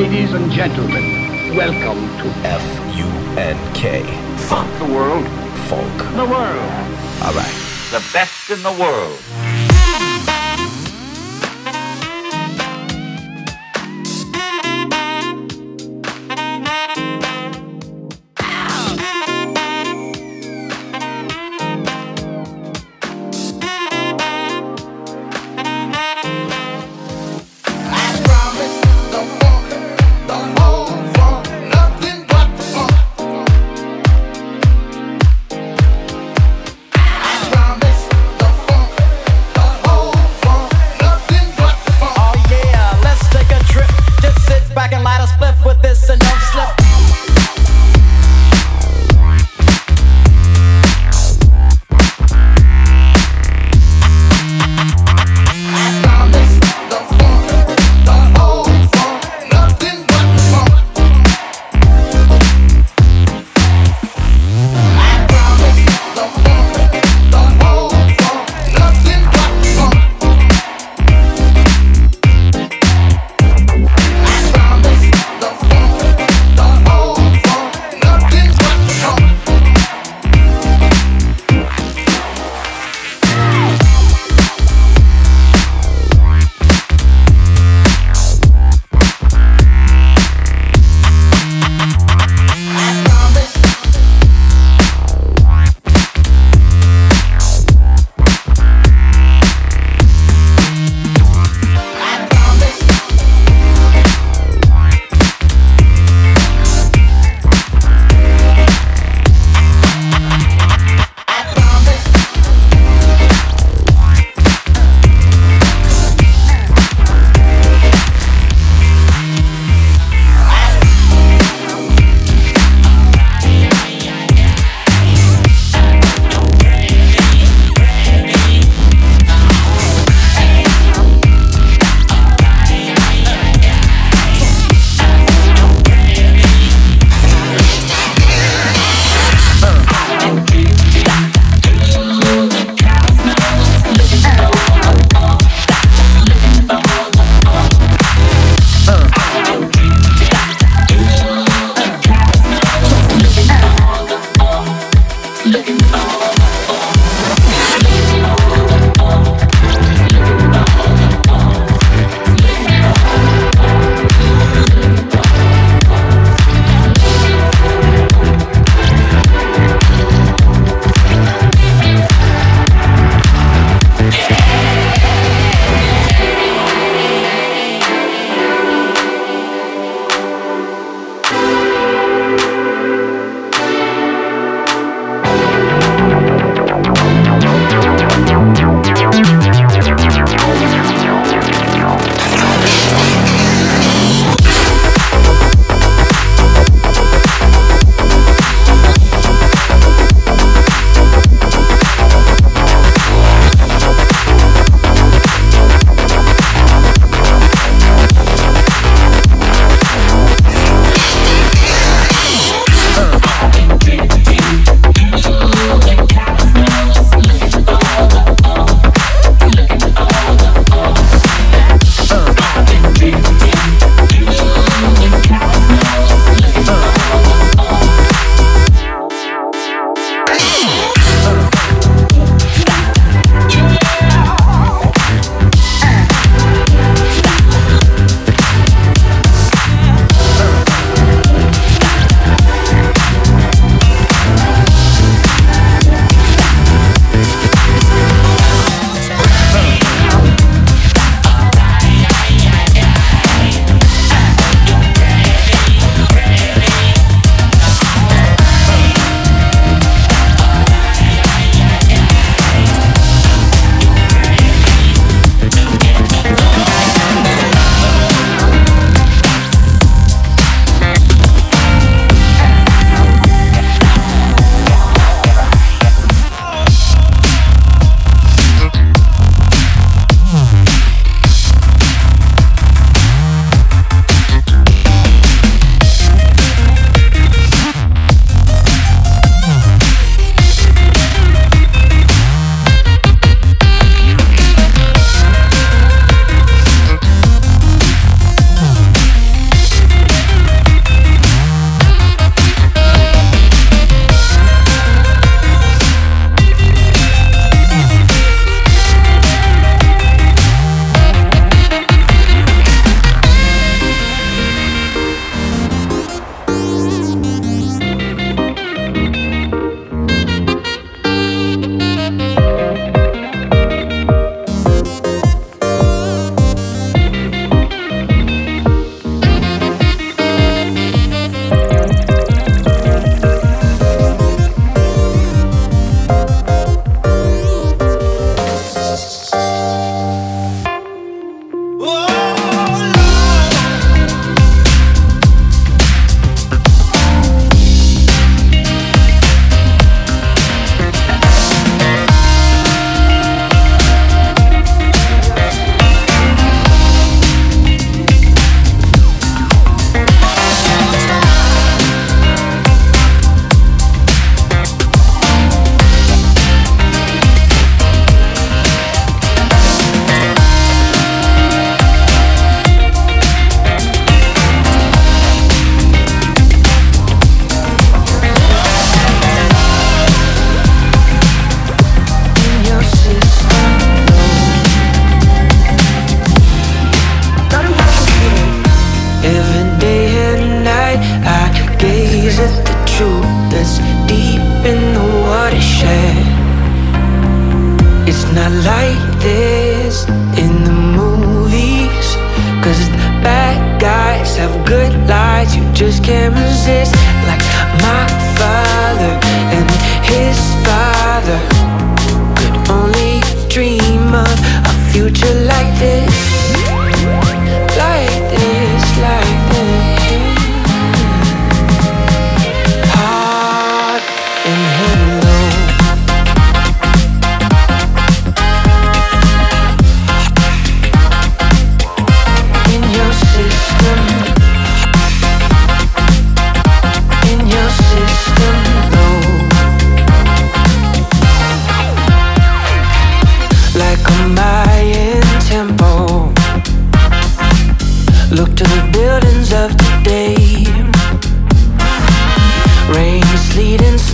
Ladies and gentlemen, welcome to F-U-N-K. Funk the world. Folk. The world. All right. The best in the world.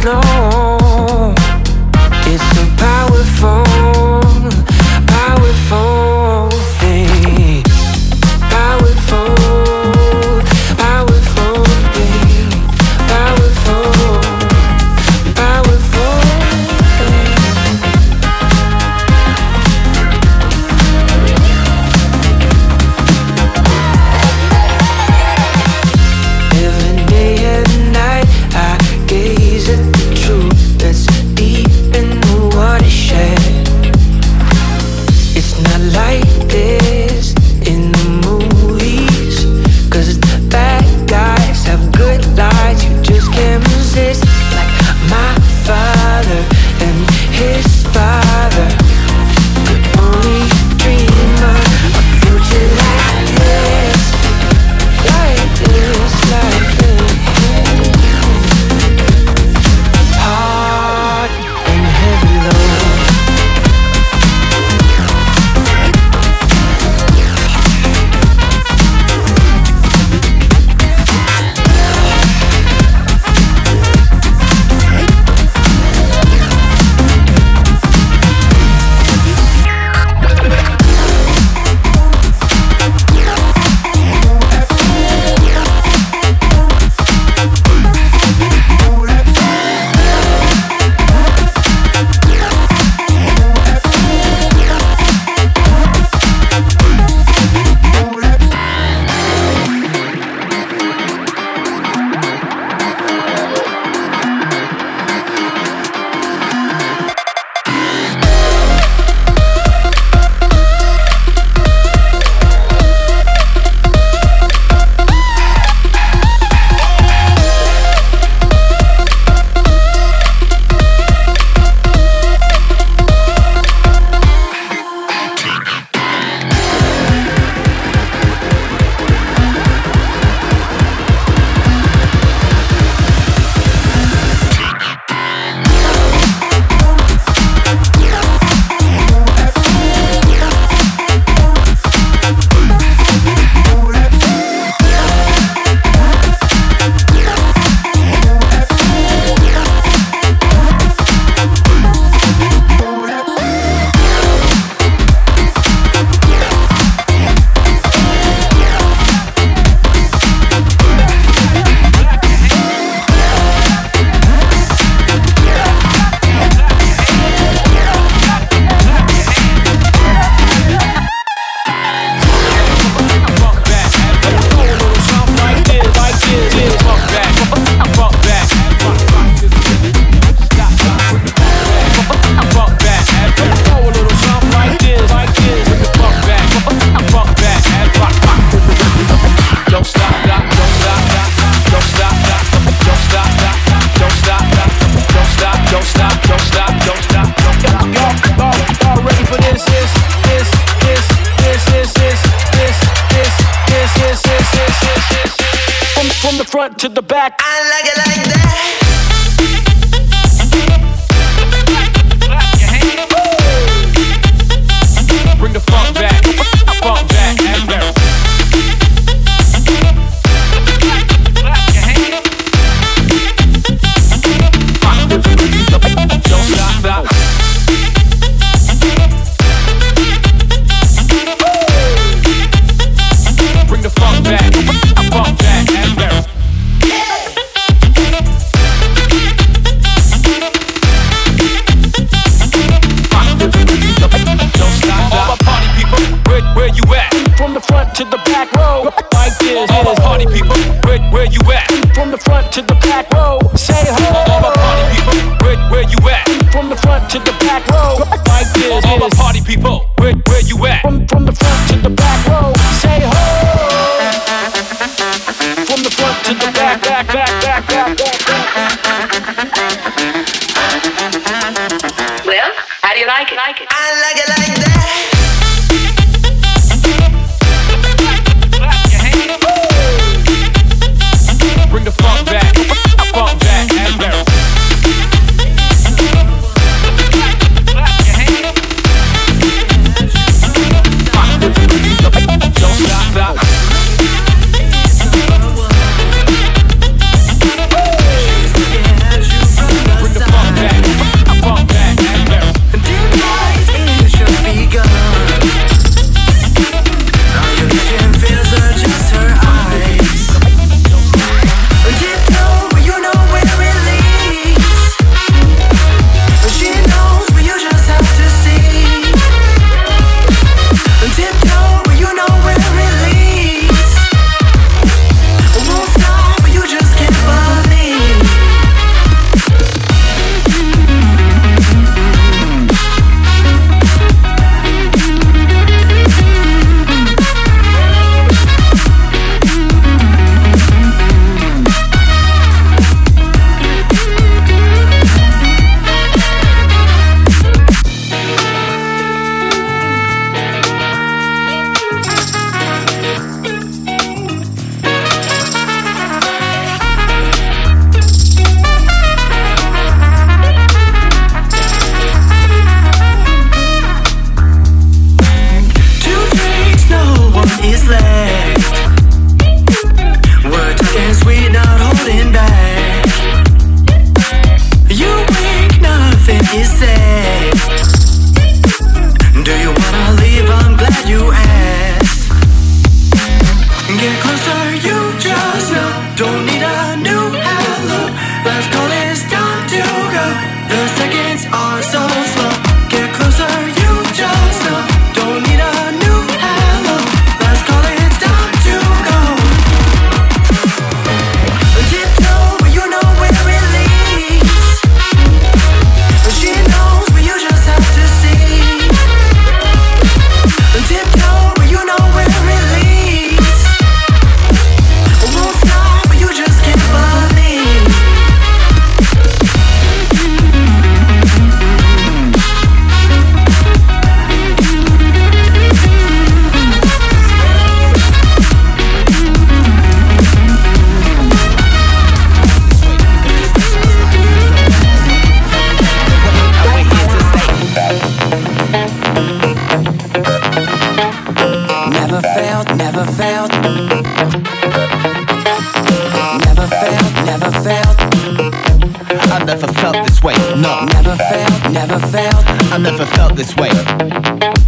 know.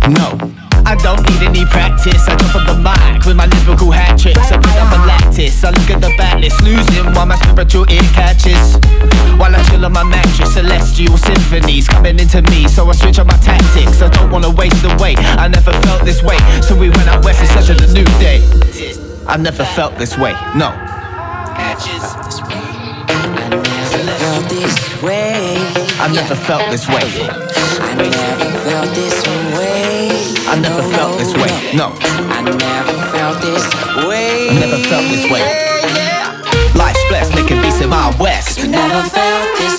No. I don't need any practice. I jump on the mic with my lyrical hat tricks. I put up a lattice. I look at the backlist, losing while my spiritual ear catches. While I chill on my mattress, celestial symphonies coming into me. So I switch on my tactics. I don't wanna waste away. I never felt this way. So we went out west, it's such a new day. I never felt this way, no. I never felt this way. I never felt this way. I never felt this way. I never felt this way, no. I never felt this way. I never felt this way. Life's blessed, making beats in my west. Never felt this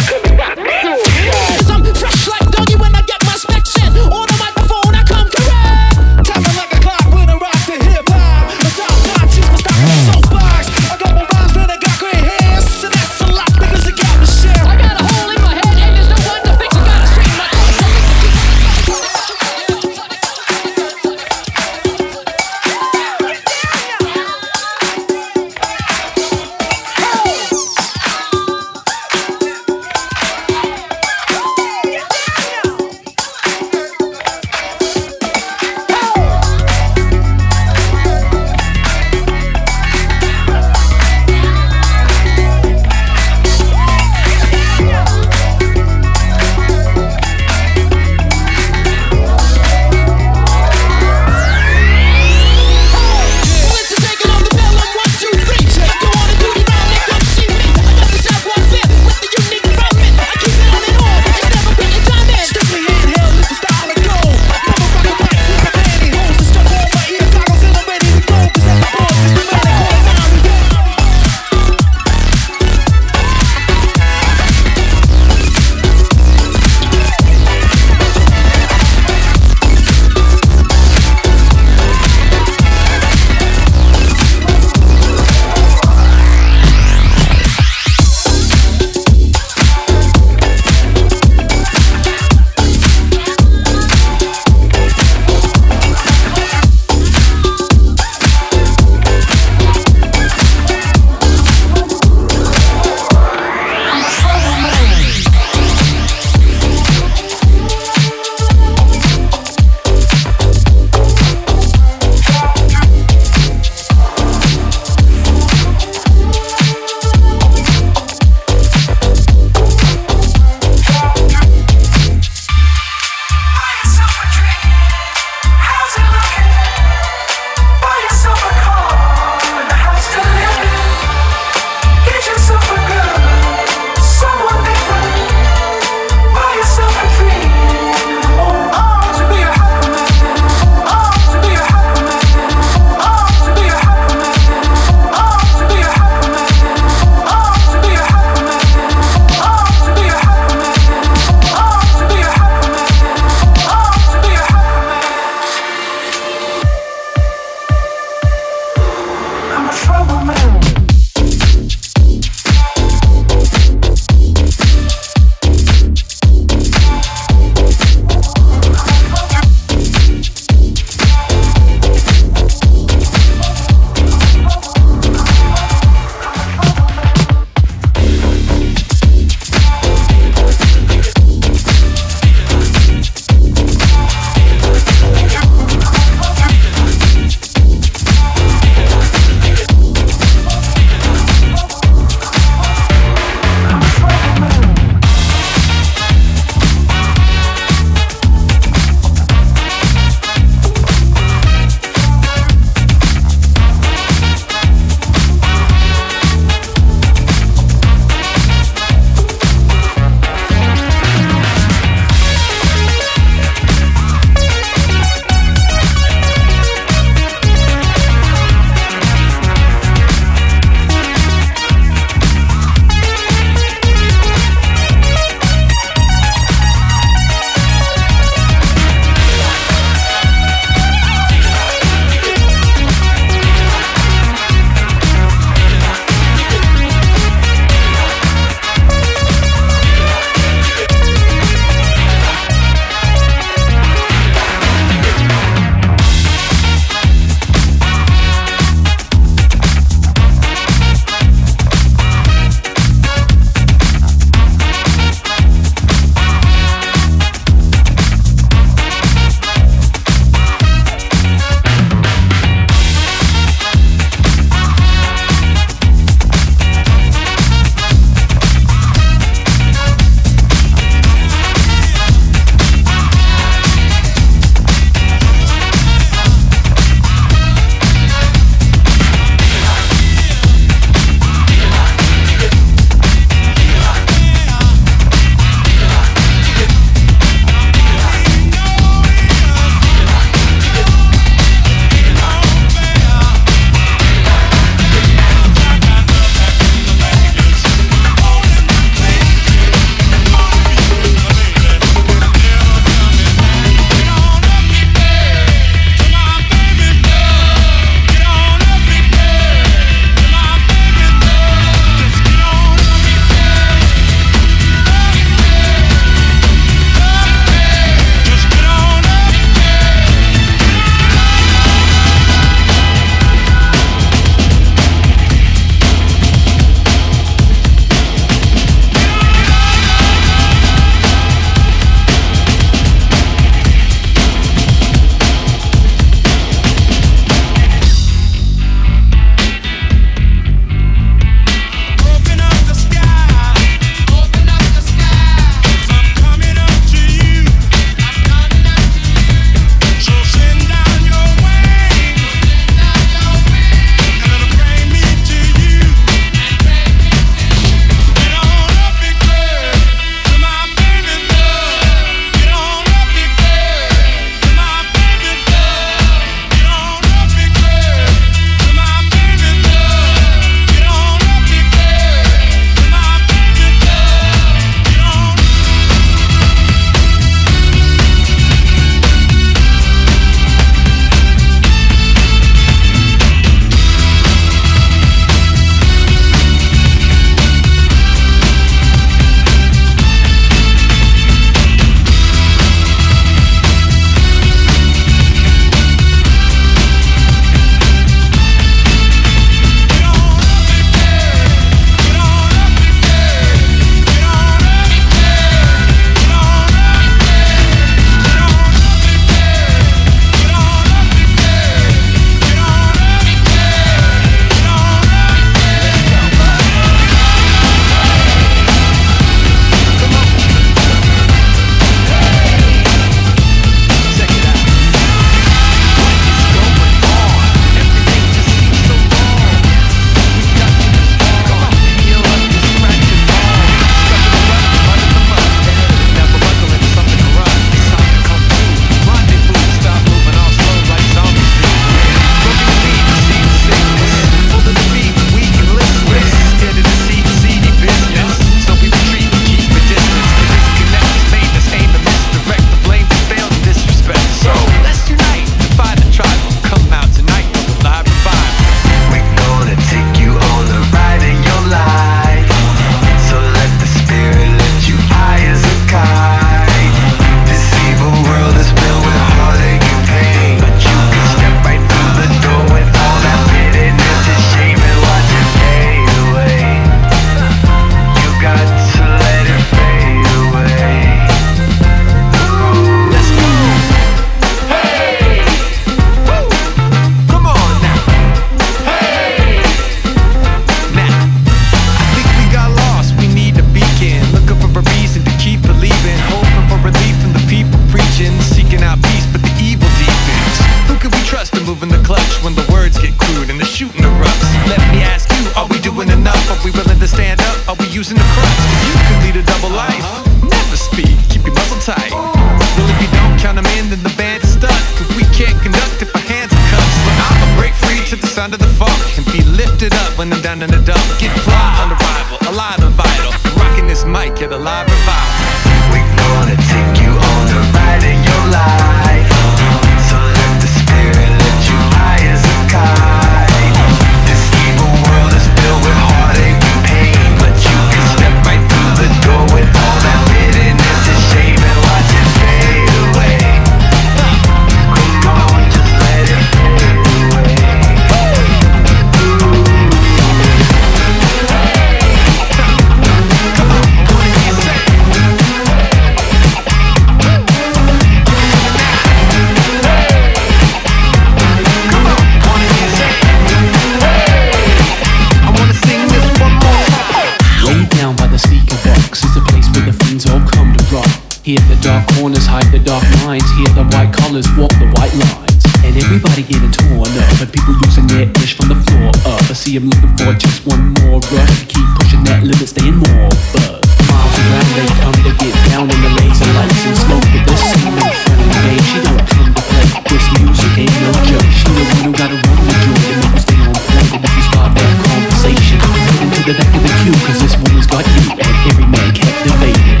This woman's got you and every man captivated.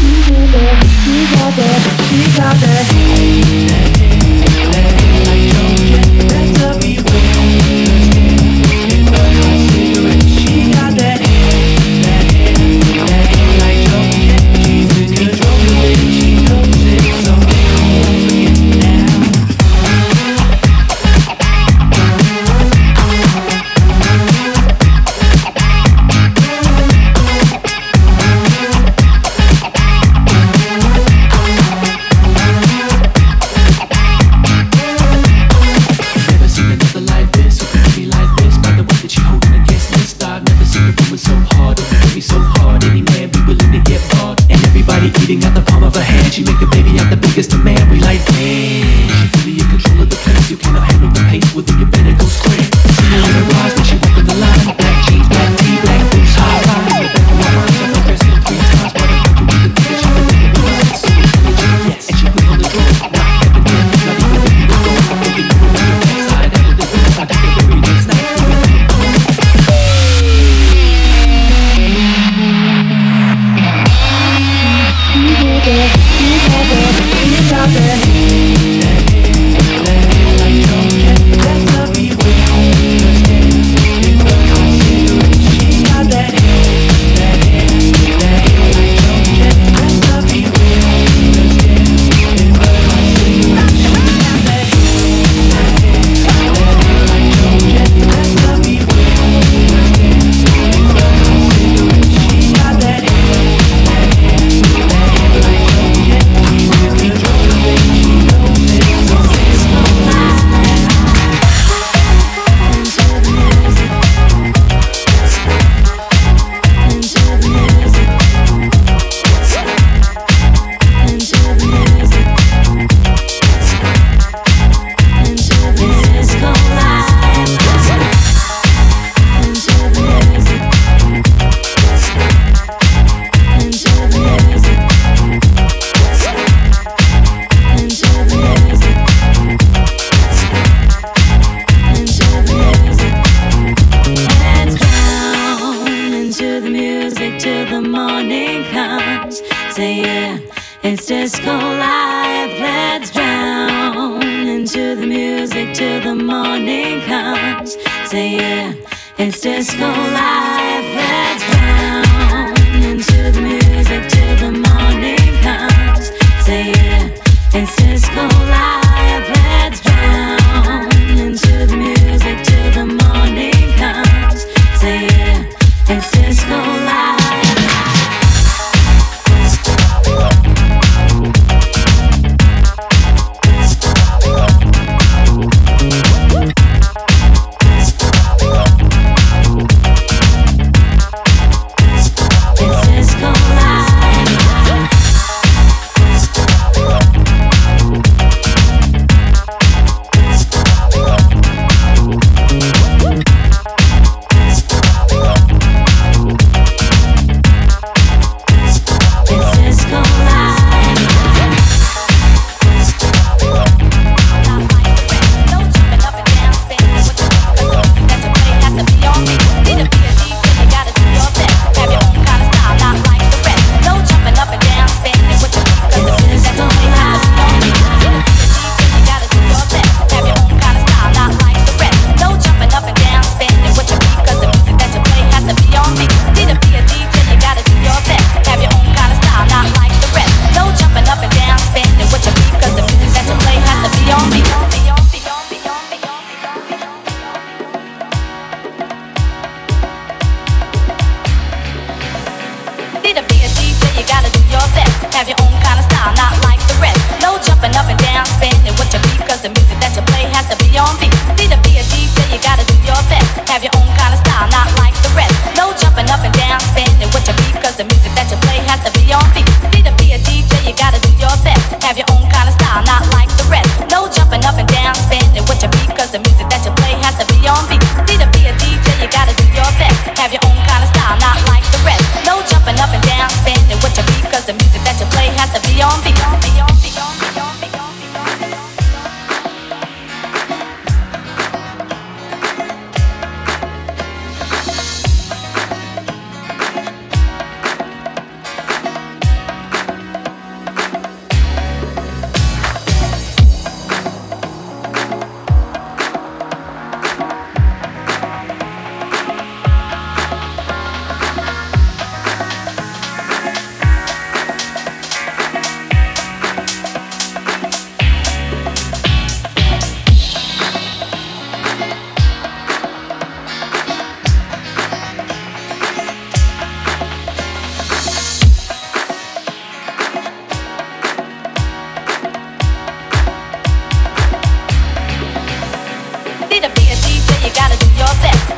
She got that, she got that, she got that.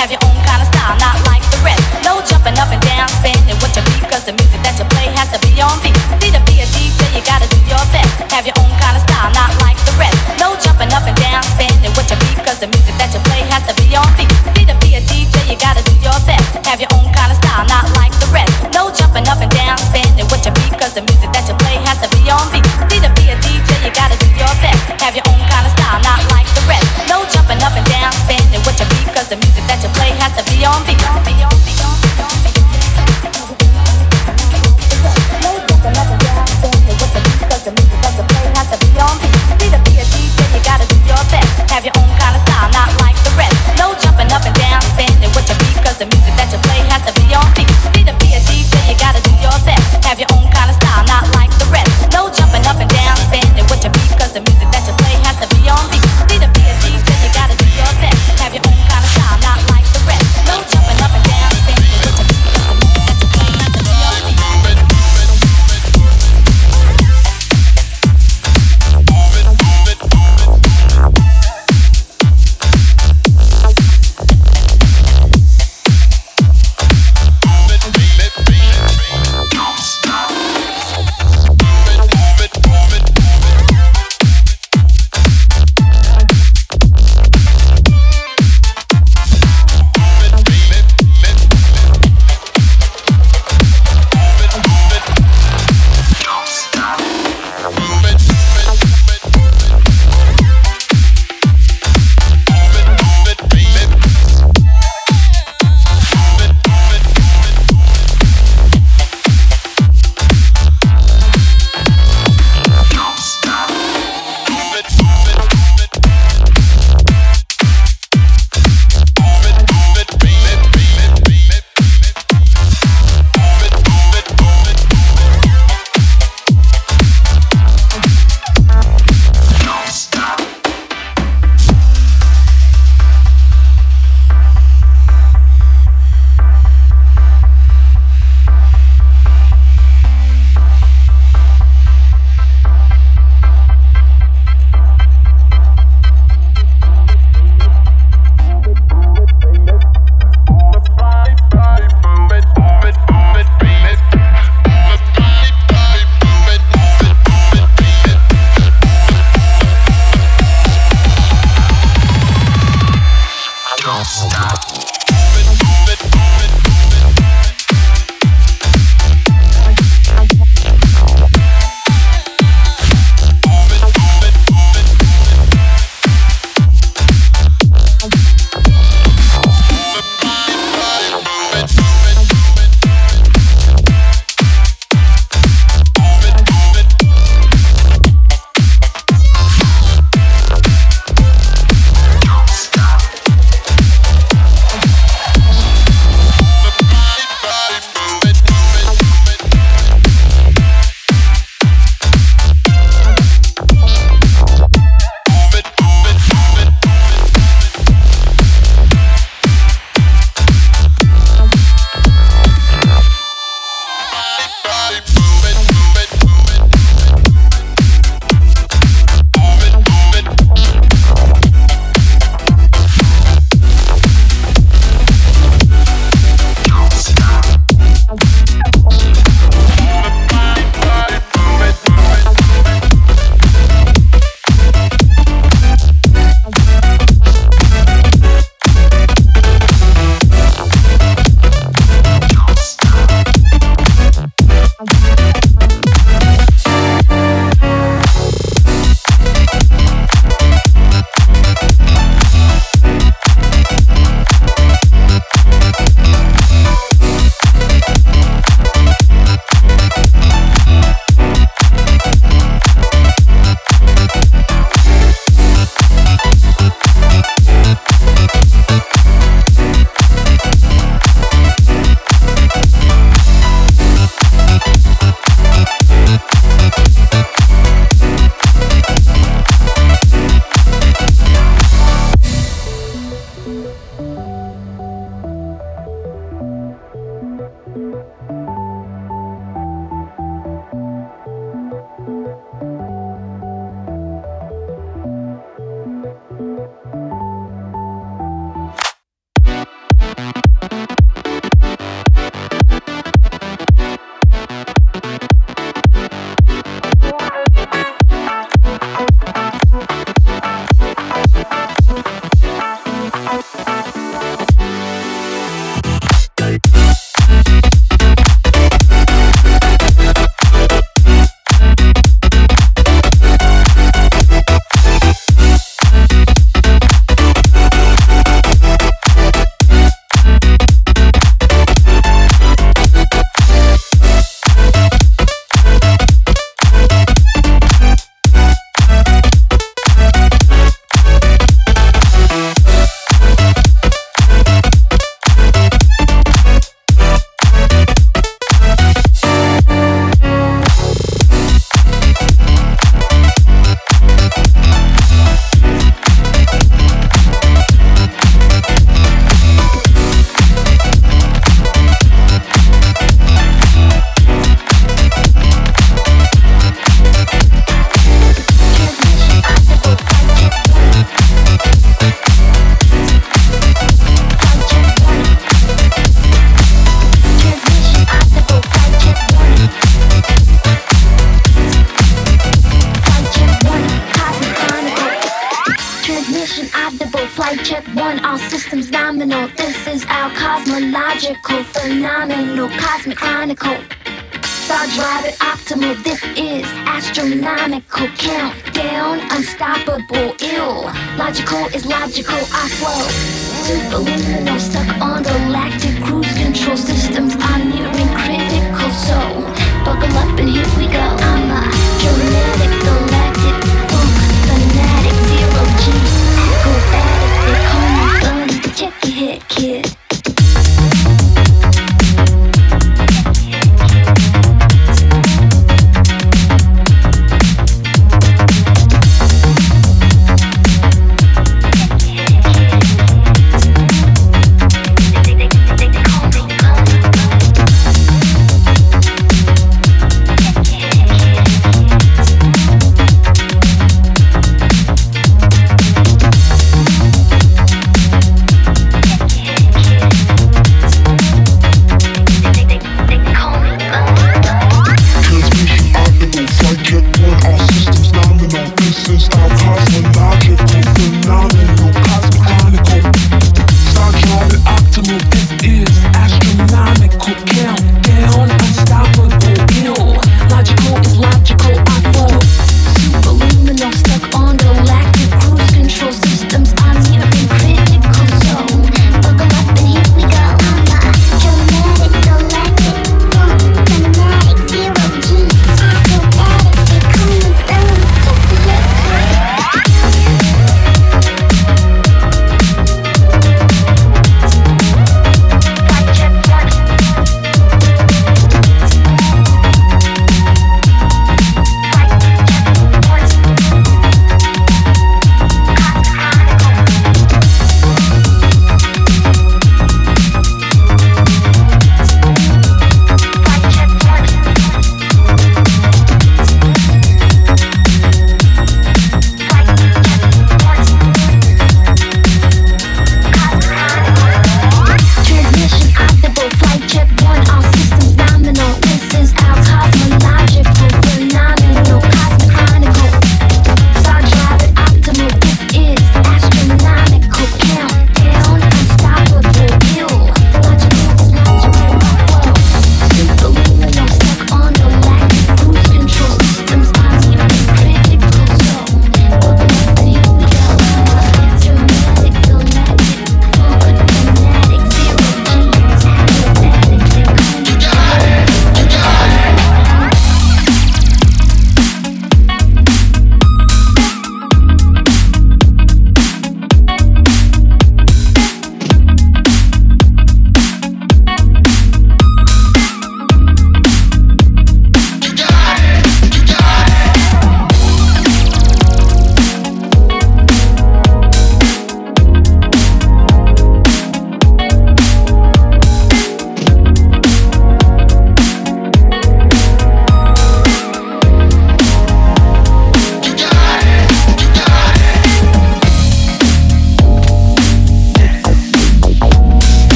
แอบอย่าองการ